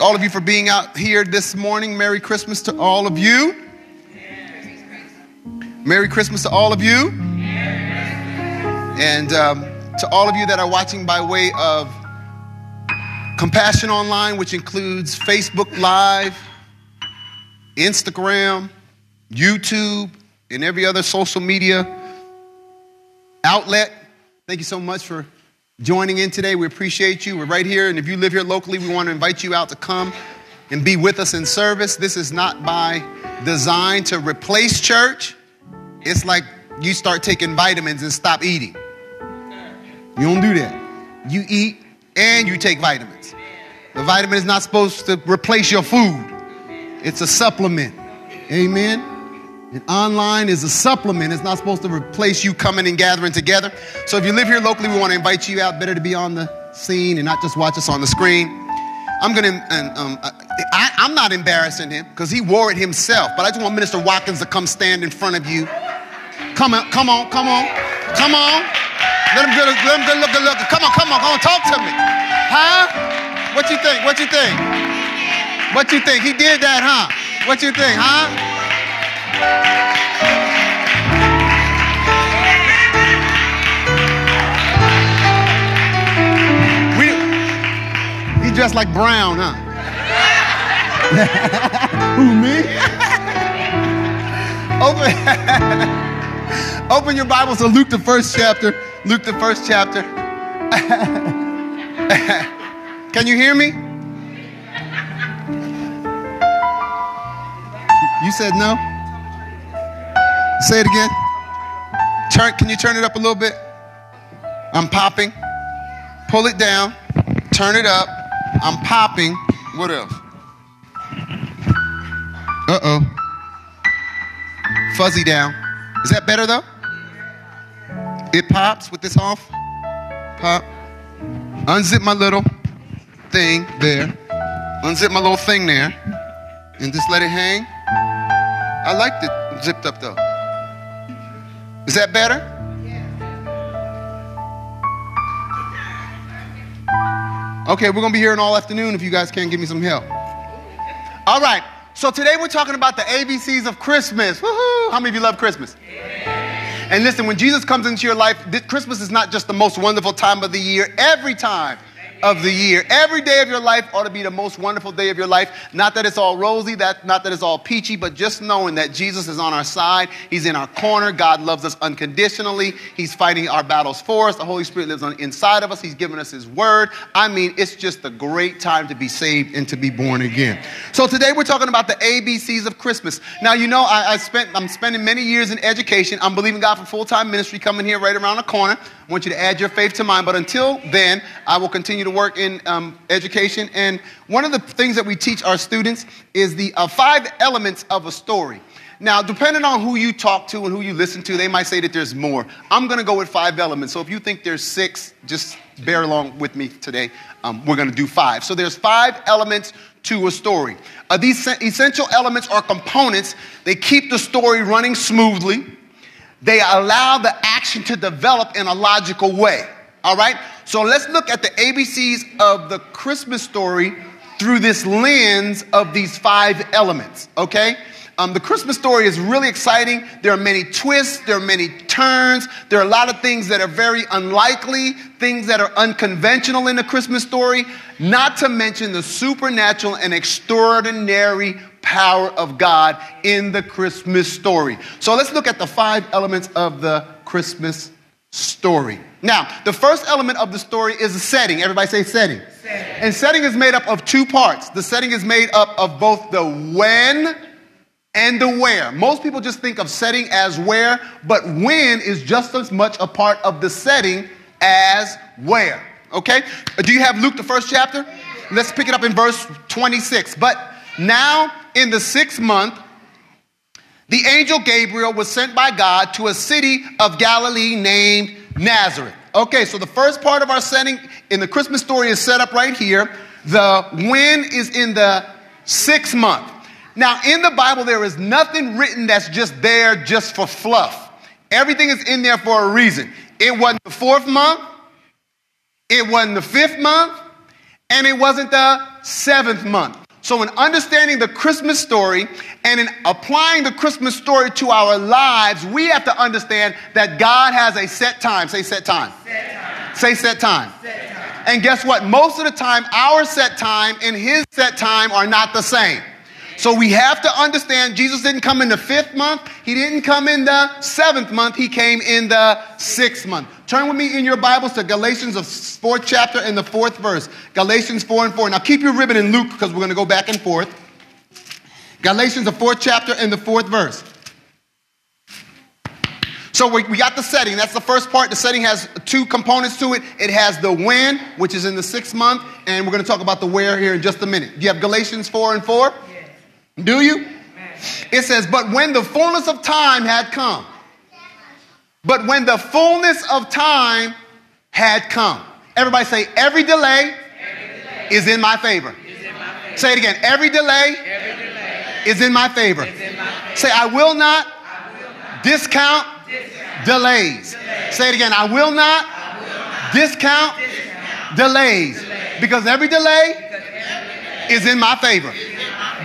all of you for being out here this morning. Merry Christmas to all of you. Merry Christmas to all of you. And um, to all of you that are watching by way of Compassion Online, which includes Facebook Live, Instagram, YouTube, and every other social media outlet. Thank you so much for joining in today. We appreciate you. We're right here, and if you live here locally, we want to invite you out to come and be with us in service. This is not by design to replace church. It's like you start taking vitamins and stop eating. You don't do that. You eat and you take vitamins. The vitamin is not supposed to replace your food, it's a supplement. Amen. And online is a supplement. It's not supposed to replace you coming and gathering together. So if you live here locally, we want to invite you out. Better to be on the scene and not just watch us on the screen. I'm gonna, and, um, I, I'm not embarrassing him because he wore it himself. But I just want Minister Watkins to come stand in front of you. Come on, come on, come on, come on. Let him a, let him look, look. Come on, come on, come on, talk to me. Huh? What you think? What you think? What you think? He did that, huh? What you think, huh? We, he dressed like Brown, huh? Who, me? Open, open your Bibles to Luke, the first chapter. Luke, the first chapter. Can you hear me? You said no? Say it again. Turn, can you turn it up a little bit? I'm popping. Pull it down. Turn it up. I'm popping. What else? Uh oh. Fuzzy down. Is that better though? It pops with this off. Pop. Unzip my little thing there. Unzip my little thing there. And just let it hang. I like it zipped up though. Is that better? Okay, we're gonna be here all afternoon if you guys can't give me some help. All right, so today we're talking about the ABCs of Christmas. Woohoo! How many of you love Christmas? And listen, when Jesus comes into your life, Christmas is not just the most wonderful time of the year. Every time of the year. Every day of your life ought to be the most wonderful day of your life. Not that it's all rosy, that, not that it's all peachy, but just knowing that Jesus is on our side. He's in our corner. God loves us unconditionally. He's fighting our battles for us. The Holy Spirit lives on inside of us. He's given us His word. I mean, it's just a great time to be saved and to be born again. So today we're talking about the ABCs of Christmas. Now, you know, I, I spent, I'm spending many years in education. I'm believing God for full-time ministry coming here right around the corner. I want you to add your faith to mine. But until then, I will continue to work in um, education. And one of the things that we teach our students is the uh, five elements of a story. Now, depending on who you talk to and who you listen to, they might say that there's more. I'm going to go with five elements. So if you think there's six, just bear along with me today. Um, we're going to do five. So there's five elements to a story. Uh, these essential elements are components, they keep the story running smoothly they allow the action to develop in a logical way. All right? So let's look at the ABCs of the Christmas story through this lens of these five elements. Okay? Um, the Christmas story is really exciting. There are many twists, there are many turns, there are a lot of things that are very unlikely, things that are unconventional in the Christmas story, not to mention the supernatural and extraordinary power of God in the Christmas story. So let's look at the five elements of the Christmas story. Now, the first element of the story is the setting. Everybody say setting. setting. And setting is made up of two parts. The setting is made up of both the when and the where. Most people just think of setting as where, but when is just as much a part of the setting as where. Okay? Do you have Luke, the first chapter? Let's pick it up in verse 26. But now, in the sixth month, the angel Gabriel was sent by God to a city of Galilee named Nazareth. Okay, so the first part of our setting in the Christmas story is set up right here. The when is in the sixth month. Now, in the Bible, there is nothing written that's just there just for fluff. Everything is in there for a reason. It wasn't the fourth month, it wasn't the fifth month, and it wasn't the seventh month. So, in understanding the Christmas story and in applying the Christmas story to our lives, we have to understand that God has a set time. Say set time. Set time. Say set time. set time. And guess what? Most of the time, our set time and his set time are not the same. So we have to understand Jesus didn't come in the fifth month. He didn't come in the seventh month. He came in the sixth month. Turn with me in your Bibles to Galatians, the fourth chapter and the fourth verse. Galatians 4 and 4. Now keep your ribbon in Luke because we're going to go back and forth. Galatians, the fourth chapter and the fourth verse. So we, we got the setting. That's the first part. The setting has two components to it. It has the when, which is in the sixth month, and we're going to talk about the where here in just a minute. Do you have Galatians 4 and 4? Do you? It says, But when the fullness of time had come, but when the fullness of time had come, everybody say, Every delay, every delay is in my favor. In my favor. Say it again. Every delay, every delay is in my favor. In my favor. Say, I will not, I will not discount, discount delays. delays. Say it again. I will not, I will not discount, discount delays. delays. Because every delay, because every delay is in my favor.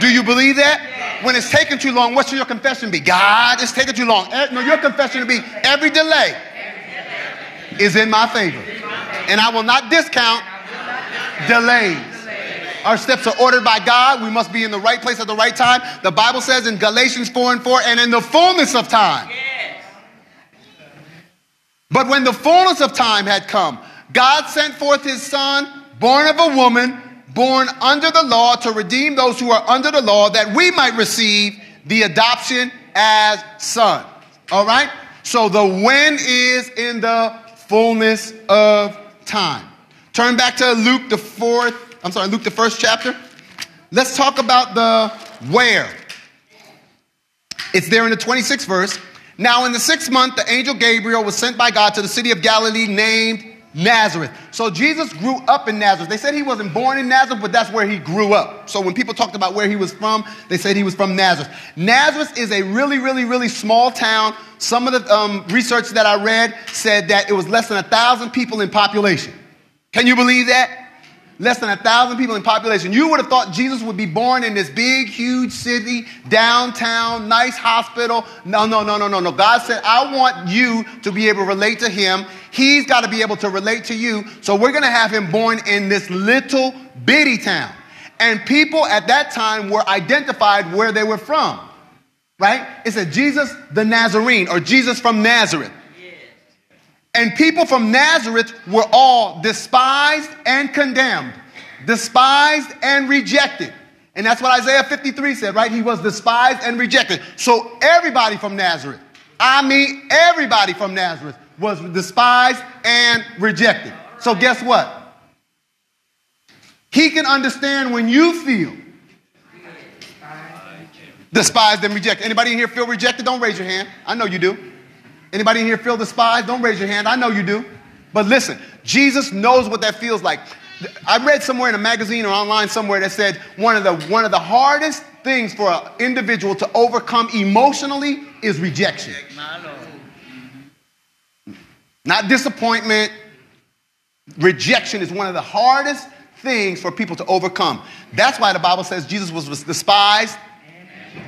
Do you believe that? When it's taking too long, what should your confession be? God, it's taking too long. Eh, no, your confession will be every delay is in my favor. And I will not discount delays. Our steps are ordered by God. We must be in the right place at the right time. The Bible says in Galatians 4 and 4, and in the fullness of time. But when the fullness of time had come, God sent forth his son, born of a woman born under the law to redeem those who are under the law that we might receive the adoption as sons. All right? So the when is in the fullness of time. Turn back to Luke the fourth, I'm sorry, Luke the first chapter. Let's talk about the where. It's there in the 26th verse. Now, in the sixth month, the angel Gabriel was sent by God to the city of Galilee named Nazareth. So Jesus grew up in Nazareth. They said he wasn't born in Nazareth, but that's where he grew up. So when people talked about where he was from, they said he was from Nazareth. Nazareth is a really, really, really small town. Some of the um, research that I read said that it was less than a thousand people in population. Can you believe that? less than a thousand people in population. You would have thought Jesus would be born in this big, huge city, downtown, nice hospital. No, no, no, no, no, no. God said, I want you to be able to relate to him. He's got to be able to relate to you. So we're going to have him born in this little bitty town. And people at that time were identified where they were from. Right? It said Jesus the Nazarene or Jesus from Nazareth. And people from Nazareth were all despised and condemned, despised and rejected. And that's what Isaiah 53 said, right? He was despised and rejected. So everybody from Nazareth, I mean everybody from Nazareth, was despised and rejected. So guess what? He can understand when you feel despised and rejected. Anybody in here feel rejected? Don't raise your hand. I know you do. Anybody in here feel despised? Don't raise your hand. I know you do. But listen, Jesus knows what that feels like. I read somewhere in a magazine or online somewhere that said one of the one of the hardest things for an individual to overcome emotionally is rejection. Not disappointment. Rejection is one of the hardest things for people to overcome. That's why the Bible says Jesus was despised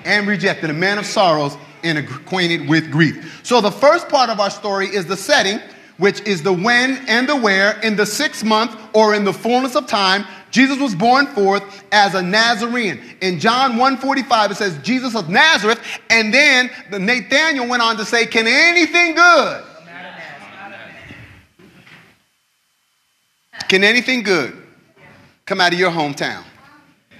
and rejected, a man of sorrows and acquainted with grief. So the first part of our story is the setting, which is the when and the where. In the sixth month or in the fullness of time, Jesus was born forth as a Nazarene. In John 1:45, it says Jesus of Nazareth, and then Nathaniel went on to say, Can anything good? Can anything good come out of your hometown?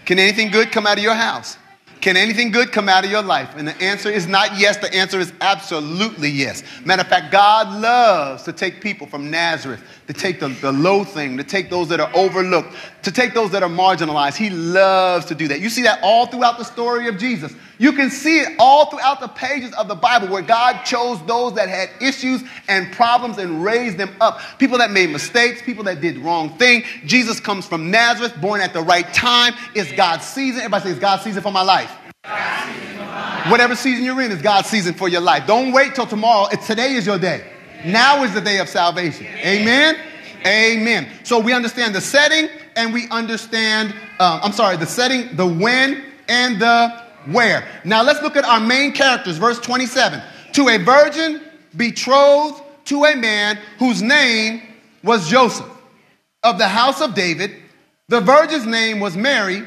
Can anything good come out of your house? Can anything good come out of your life? And the answer is not yes. The answer is absolutely yes. Matter of fact, God loves to take people from Nazareth, to take the, the low thing, to take those that are overlooked, to take those that are marginalized. He loves to do that. You see that all throughout the story of Jesus. You can see it all throughout the pages of the Bible where God chose those that had issues and problems and raised them up. People that made mistakes, people that did wrong thing. Jesus comes from Nazareth, born at the right time. It's God's season. Everybody say it's God's season for my life. Whatever season you're in is God's season for your life. Don't wait till tomorrow. It's, today is your day. Now is the day of salvation. Amen. Amen. So we understand the setting and we understand uh, I'm sorry, the setting, the when, and the where. Now let's look at our main characters, verse 27. To a virgin betrothed to a man whose name was Joseph of the house of David. The virgin's name was Mary.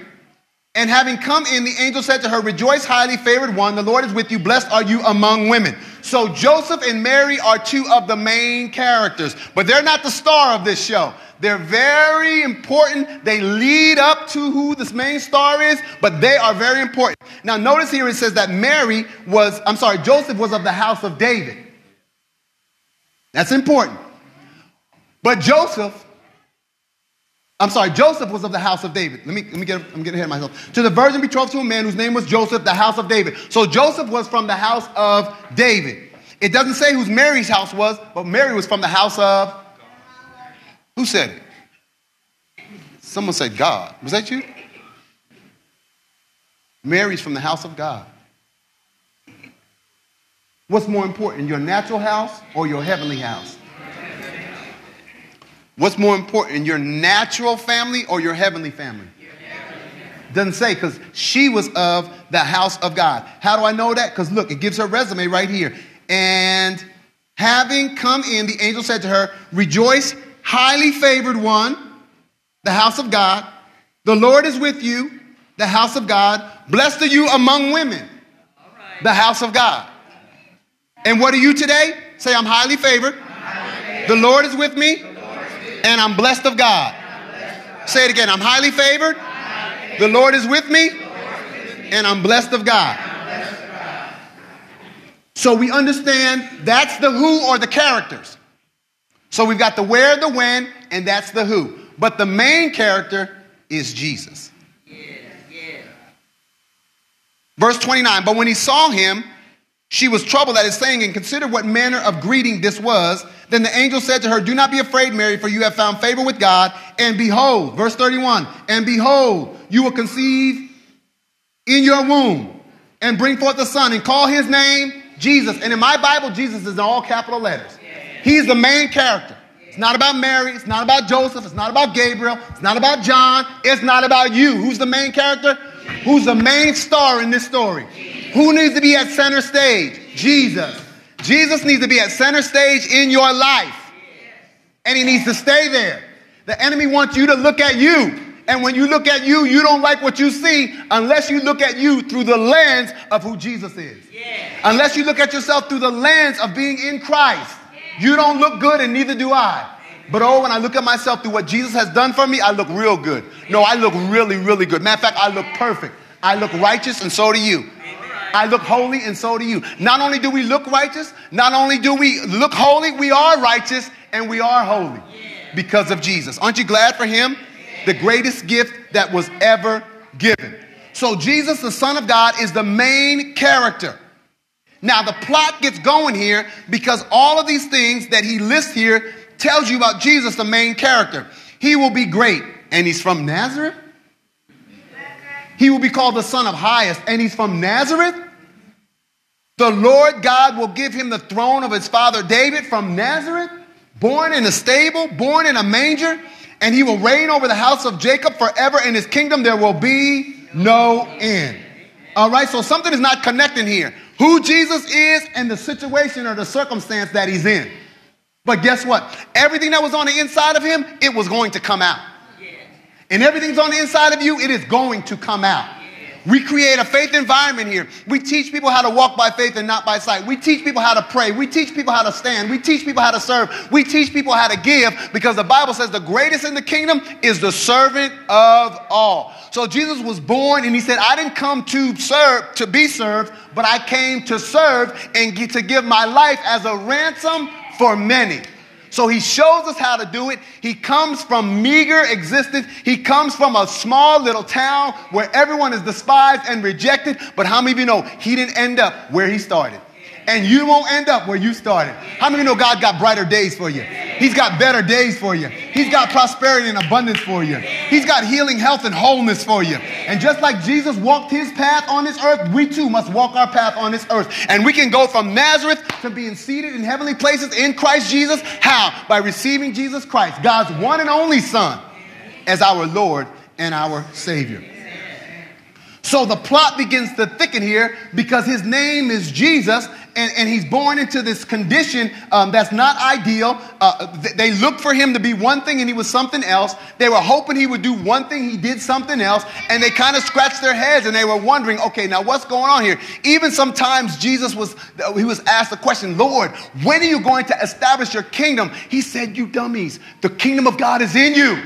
And having come in, the angel said to her, Rejoice, highly favored one, the Lord is with you. Blessed are you among women. So Joseph and Mary are two of the main characters, but they're not the star of this show. They're very important. They lead up to who this main star is, but they are very important. Now, notice here it says that Mary was, I'm sorry, Joseph was of the house of David. That's important. But Joseph I'm sorry, Joseph was of the house of David. Let me, let me get, I'm getting ahead of myself. To the virgin betrothed to a man whose name was Joseph, the house of David. So Joseph was from the house of David. It doesn't say whose Mary's house was, but Mary was from the house of. Who said it? Someone said God. Was that you? Mary's from the house of God. What's more important, your natural house or your heavenly house? What's more important, your natural family or your heavenly family? Doesn't say because she was of the house of God. How do I know that? Because look, it gives her resume right here. And having come in, the angel said to her, Rejoice, highly favored one, the house of God. The Lord is with you, the house of God. Blessed are you among women, the house of God. And what are you today? Say, I'm highly favored. The Lord is with me and I'm blessed of God. Say it again. I'm highly favored. The Lord is with me, and I'm blessed of God. So we understand that's the who or the characters. So we've got the where, the when, and that's the who. But the main character is Jesus. Verse 29 But when he saw him, she was troubled at his saying and considered what manner of greeting this was. Then the angel said to her, Do not be afraid, Mary, for you have found favor with God. And behold, verse 31, and behold, you will conceive in your womb and bring forth a son and call his name Jesus. And in my Bible, Jesus is in all capital letters. He's the main character. It's not about Mary. It's not about Joseph. It's not about Gabriel. It's not about John. It's not about you. Who's the main character? Who's the main star in this story? Who needs to be at center stage? Jesus. Jesus needs to be at center stage in your life. And he needs to stay there. The enemy wants you to look at you. And when you look at you, you don't like what you see unless you look at you through the lens of who Jesus is. Unless you look at yourself through the lens of being in Christ. You don't look good, and neither do I. But oh, when I look at myself through what Jesus has done for me, I look real good. No, I look really, really good. Matter of fact, I look perfect. I look righteous, and so do you. I look holy, and so do you. Not only do we look righteous, not only do we look holy, we are righteous and we are holy because of Jesus. Aren't you glad for him? The greatest gift that was ever given. So, Jesus, the Son of God, is the main character. Now, the plot gets going here because all of these things that he lists here tells you about Jesus, the main character. He will be great, and he's from Nazareth. He will be called the Son of Highest, and he's from Nazareth. The Lord God will give him the throne of his father David from Nazareth, born in a stable, born in a manger, and he will reign over the house of Jacob forever. In his kingdom, there will be no end. All right, so something is not connecting here. Who Jesus is and the situation or the circumstance that he's in. But guess what? Everything that was on the inside of him, it was going to come out and everything's on the inside of you, it is going to come out. We create a faith environment here. We teach people how to walk by faith and not by sight. We teach people how to pray. We teach people how to stand. We teach people how to serve. We teach people how to give because the Bible says the greatest in the kingdom is the servant of all. So Jesus was born and he said, I didn't come to serve, to be served, but I came to serve and to give my life as a ransom for many. So he shows us how to do it. He comes from meager existence. He comes from a small little town where everyone is despised and rejected. But how many of you know he didn't end up where he started? And you won't end up where you started. How many know God got brighter days for you? He's got better days for you. He's got prosperity and abundance for you. He's got healing, health, and wholeness for you. And just like Jesus walked his path on this earth, we too must walk our path on this earth. And we can go from Nazareth to being seated in heavenly places in Christ Jesus. How? By receiving Jesus Christ, God's one and only Son, as our Lord and our Savior. So the plot begins to thicken here because his name is Jesus and, and he's born into this condition um, that's not ideal. Uh, th- they looked for him to be one thing and he was something else. They were hoping he would do one thing, he did something else. And they kind of scratched their heads and they were wondering, okay, now what's going on here? Even sometimes Jesus was, he was asked the question, Lord, when are you going to establish your kingdom? He said, You dummies, the kingdom of God is in you.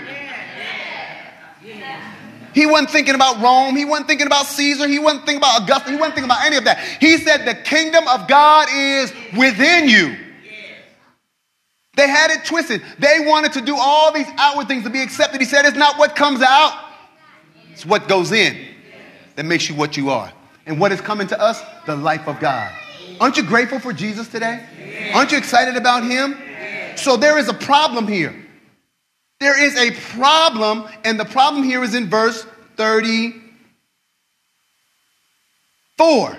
He wasn't thinking about Rome. He wasn't thinking about Caesar. He wasn't thinking about Augustus. He wasn't thinking about any of that. He said, The kingdom of God is within you. They had it twisted. They wanted to do all these outward things to be accepted. He said, It's not what comes out, it's what goes in that makes you what you are. And what is coming to us? The life of God. Aren't you grateful for Jesus today? Aren't you excited about Him? So there is a problem here. There is a problem, and the problem here is in verse 34.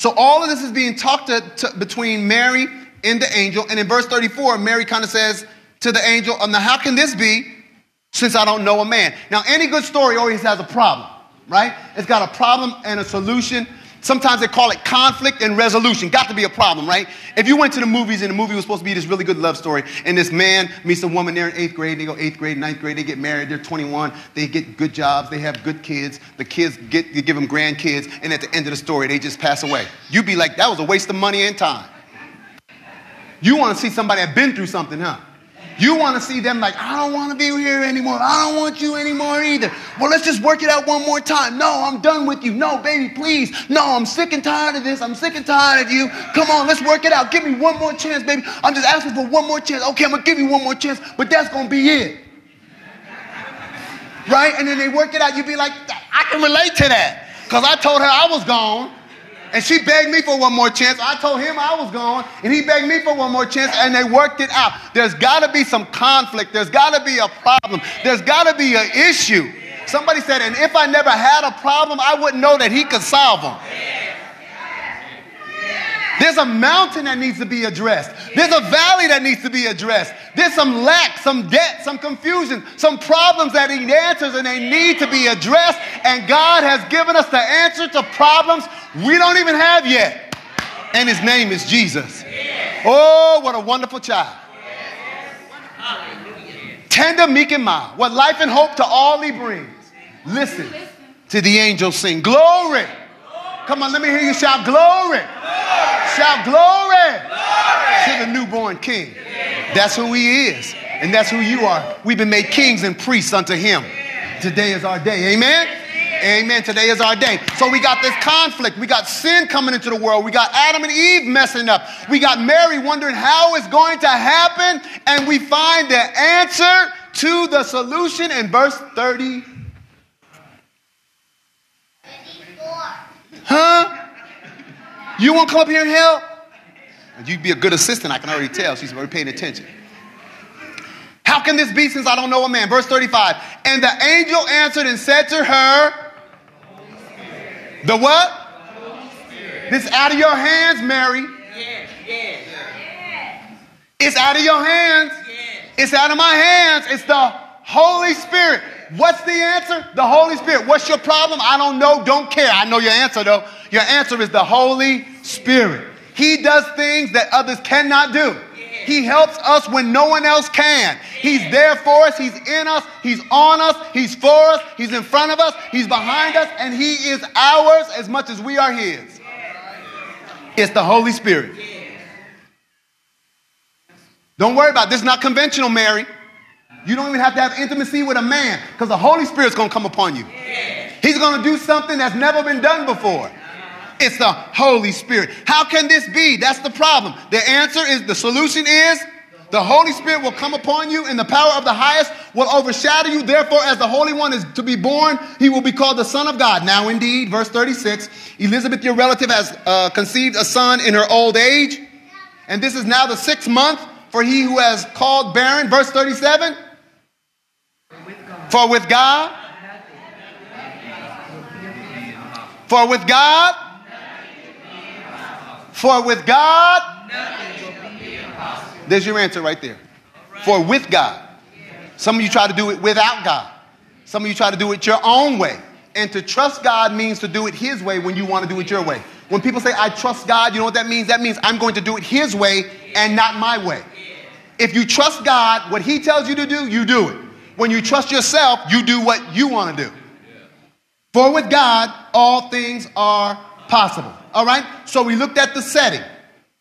So all of this is being talked to, to, between Mary and the angel. And in verse 34, Mary kind of says to the angel, um, Now, how can this be since I don't know a man? Now, any good story always has a problem, right? It's got a problem and a solution. Sometimes they call it conflict and resolution. Got to be a problem, right? If you went to the movies and the movie was supposed to be this really good love story, and this man meets a woman there in eighth grade, they go eighth grade, ninth grade, they get married, they're 21, they get good jobs, they have good kids, the kids get, you give them grandkids, and at the end of the story, they just pass away. You'd be like, that was a waste of money and time. You want to see somebody that been through something, huh? You want to see them like, I don't want to be here anymore. I don't want you anymore either. Well, let's just work it out one more time. No, I'm done with you. No, baby, please. No, I'm sick and tired of this. I'm sick and tired of you. Come on, let's work it out. Give me one more chance, baby. I'm just asking for one more chance. Okay, I'm going to give you one more chance, but that's going to be it. Right? And then they work it out. You'd be like, I can relate to that because I told her I was gone and she begged me for one more chance. I told him I was going, and he begged me for one more chance, and they worked it out. There's got to be some conflict. There's got to be a problem. There's got to be an issue. Somebody said, and if I never had a problem, I wouldn't know that he could solve them. There's a mountain that needs to be addressed. There's a valley that needs to be addressed. There's some lack, some debt, some confusion, some problems that need answers and they need to be addressed. And God has given us the answer to problems we don't even have yet. And his name is Jesus. Oh, what a wonderful child. Tender, meek, and mild. What life and hope to all he brings. Listen to the angels sing. Glory. Come on, let me hear you shout glory. Shout glory, to the newborn king. That's who he is. And that's who you are. We've been made kings and priests unto him. Today is our day. Amen. Amen. Today is our day. So we got this conflict. We got sin coming into the world. We got Adam and Eve messing up. We got Mary wondering how it's going to happen. And we find the answer to the solution in verse 30. Huh? You want to come up here and help? You'd be a good assistant, I can already tell. She's already paying attention. How can this be since I don't know a man? Verse 35. And the angel answered and said to her, the what? This out of your hands, Mary. Yes, yes. It's out of your hands. Yes. It's out of my hands. It's the Holy Spirit. What's the answer? The Holy Spirit. What's your problem? I don't know. Don't care. I know your answer though. Your answer is the Holy Spirit. He does things that others cannot do. He helps us when no one else can. He's there for us. He's in us. He's on us. He's for us. He's in front of us. He's behind us. And He is ours as much as we are His. It's the Holy Spirit. Don't worry about it. This is not conventional, Mary. You don't even have to have intimacy with a man because the Holy Spirit's going to come upon you. He's going to do something that's never been done before. It's the Holy Spirit. How can this be? That's the problem. The answer is the solution is the Holy Spirit will come upon you, and the power of the highest will overshadow you. Therefore, as the Holy One is to be born, he will be called the Son of God. Now, indeed, verse 36 Elizabeth, your relative, has uh, conceived a son in her old age, and this is now the sixth month for he who has called barren. Verse 37 For with God, for with God, for with God, there's your answer right there. For with God. Some of you try to do it without God. Some of you try to do it your own way. And to trust God means to do it His way when you want to do it your way. When people say, I trust God, you know what that means? That means I'm going to do it His way and not my way. If you trust God, what He tells you to do, you do it. When you trust yourself, you do what you want to do. For with God, all things are possible. All right? So we looked at the setting,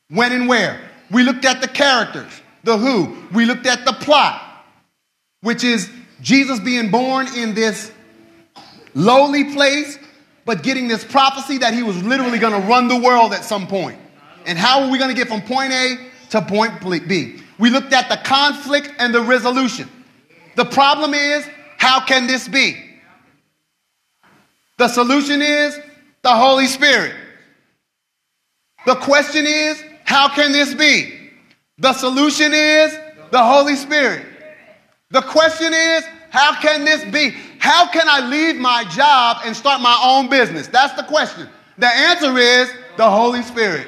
when and where. We looked at the characters, the who. We looked at the plot, which is Jesus being born in this lowly place, but getting this prophecy that he was literally going to run the world at some point. And how are we going to get from point A to point B? We looked at the conflict and the resolution. The problem is, how can this be? The solution is the Holy Spirit. The question is, how can this be? The solution is the Holy Spirit. The question is, how can this be? How can I leave my job and start my own business? That's the question. The answer is the Holy Spirit.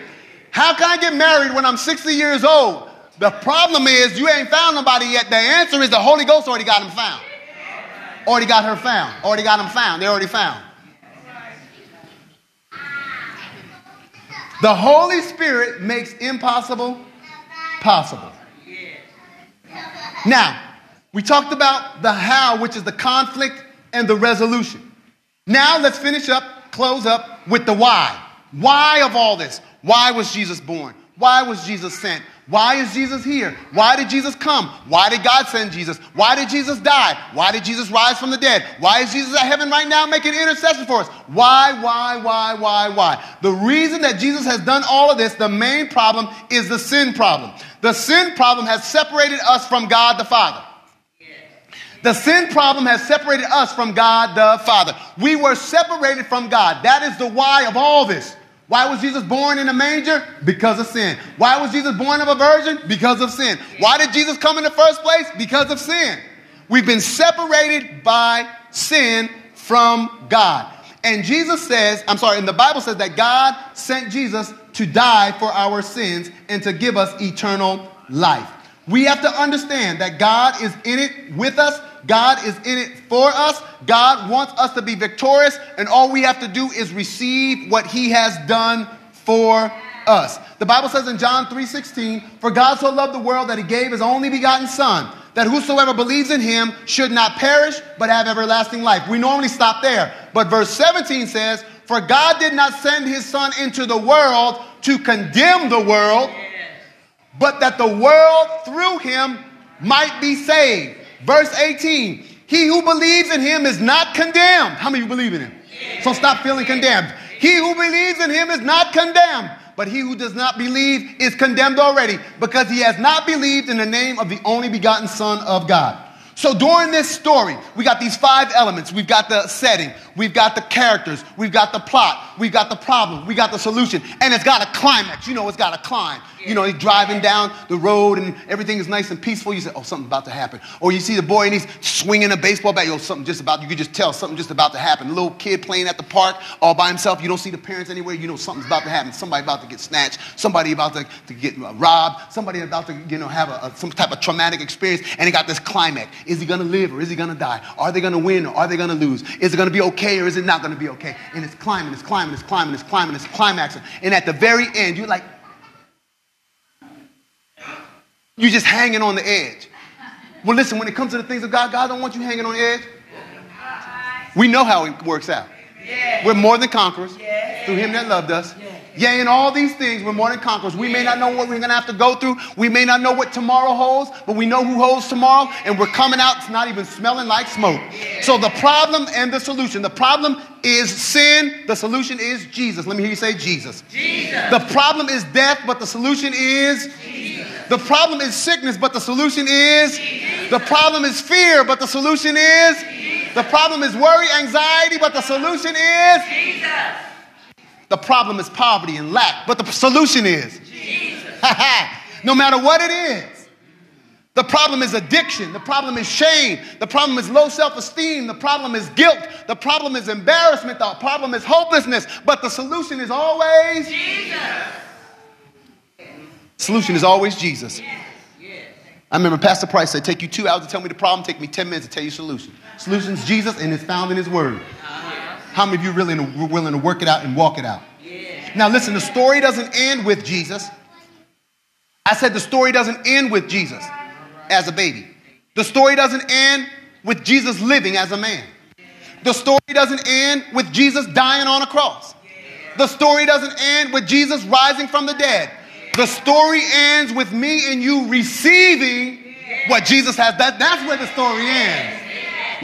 How can I get married when I'm 60 years old? The problem is you ain't found nobody yet. The answer is the Holy Ghost already got him found. Already got her found. Already got him found. They already found. The Holy Spirit makes impossible possible. Now, we talked about the how, which is the conflict and the resolution. Now, let's finish up, close up with the why. Why of all this? Why was Jesus born? Why was Jesus sent? Why is Jesus here? Why did Jesus come? Why did God send Jesus? Why did Jesus die? Why did Jesus rise from the dead? Why is Jesus at heaven right now making intercession for us? Why, why, why, why, why? The reason that Jesus has done all of this, the main problem is the sin problem. The sin problem has separated us from God the Father. The sin problem has separated us from God the Father. We were separated from God. That is the why of all this. Why was Jesus born in a manger? Because of sin. Why was Jesus born of a virgin? Because of sin. Why did Jesus come in the first place? Because of sin. We've been separated by sin from God. And Jesus says, I'm sorry, and the Bible says that God sent Jesus to die for our sins and to give us eternal life. We have to understand that God is in it with us God is in it for us. God wants us to be victorious, and all we have to do is receive what He has done for us. The Bible says in John 3:16, "For God so loved the world that He gave His only begotten Son, that whosoever believes in Him should not perish but have everlasting life." We normally stop there, but verse 17 says, "For God did not send His Son into the world to condemn the world, but that the world through Him might be saved." Verse 18 He who believes in him is not condemned. How many believe in him? So stop feeling condemned. He who believes in him is not condemned, but he who does not believe is condemned already because he has not believed in the name of the only begotten Son of God. So during this story, we got these five elements. We've got the setting, we've got the characters, we've got the plot, we've got the problem, we got the solution, and it's got a climax. You know, it's got a climb. You know, he's driving down the road and everything is nice and peaceful. You say, oh, something's about to happen. Or you see the boy and he's swinging a baseball bat. Yo, something just about, you could just tell something just about to happen. Little kid playing at the park all by himself. You don't see the parents anywhere. You know something's about to happen. Somebody about to get snatched. Somebody about to, to get uh, robbed. Somebody about to, you know, have a, a, some type of traumatic experience. And he got this climax. Is he going to live or is he going to die? Are they going to win or are they going to lose? Is it going to be okay or is it not going to be okay? And it's climbing, it's climbing, it's climbing, it's climbing, it's climaxing. And at the very end, you're like, you're just hanging on the edge. Well, listen, when it comes to the things of God, God don't want you hanging on the edge. We know how it works out. We're more than conquerors through Him that loved us. Yea, in all these things, we're more than conquerors. We may not know what we're going to have to go through. We may not know what tomorrow holds, but we know who holds tomorrow, and we're coming out. It's not even smelling like smoke. So the problem and the solution. The problem is sin. The solution is Jesus. Let me hear you say Jesus. Jesus. The problem is death, but the solution is Jesus. The problem is sickness, but the solution is Jesus. The problem is fear, but the solution is Jesus. The problem is worry, anxiety, but the solution is Jesus. The problem is poverty and lack, but the solution is Jesus. no matter what it is. The problem is addiction. The problem is shame. The problem is low self esteem. The problem is guilt. The problem is embarrassment. The problem is hopelessness. But the solution is always Jesus. Solution is always Jesus. I remember Pastor Price said, Take you two hours to tell me the problem, take me 10 minutes to tell you the solution. Solution's Jesus and it's found in his word. How many of you really are willing to work it out and walk it out? Now listen, the story doesn't end with Jesus. I said the story doesn't end with Jesus as a baby. The story doesn't end with Jesus living as a man. The story doesn't end with Jesus dying on a cross. The story doesn't end with Jesus rising from the dead. The story ends with me and you receiving what Jesus has. That, that's where the story ends.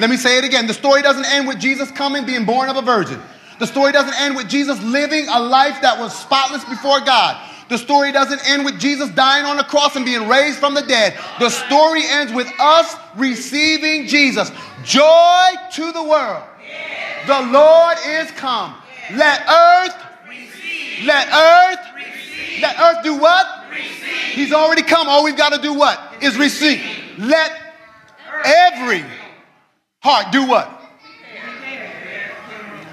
Let me say it again. The story doesn't end with Jesus coming, being born of a virgin. The story doesn't end with Jesus living a life that was spotless before God. The story doesn't end with Jesus dying on the cross and being raised from the dead. The story ends with us receiving Jesus. Joy to the world. The Lord is come. Let earth, let earth, let earth do what? He's already come. All we've got to do what? Is receive. Let every heart do what?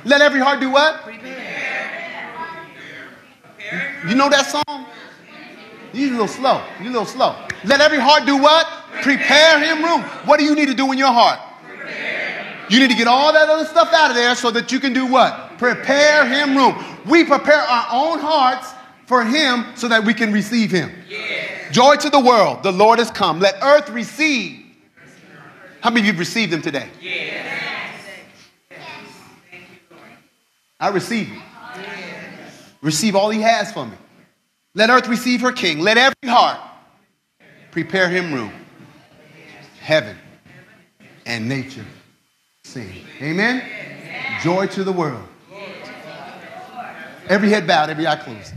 Let every heart do what? Prepare. Prepare? You know that song? You're a little slow. You're a little slow. Let every heart do what? Prepare him room. What do you need to do in your heart? You need to get all that other stuff out of there so that you can do what? Prepare him room. We prepare our own hearts for him so that we can receive him. Joy to the world. The Lord has come. Let earth receive. How many of you have received him today? I receive him. Receive all he has for me. Let earth receive her king. Let every heart prepare him room. Heaven and nature sing. Amen? Joy to the world. Every head bowed, every eye closed.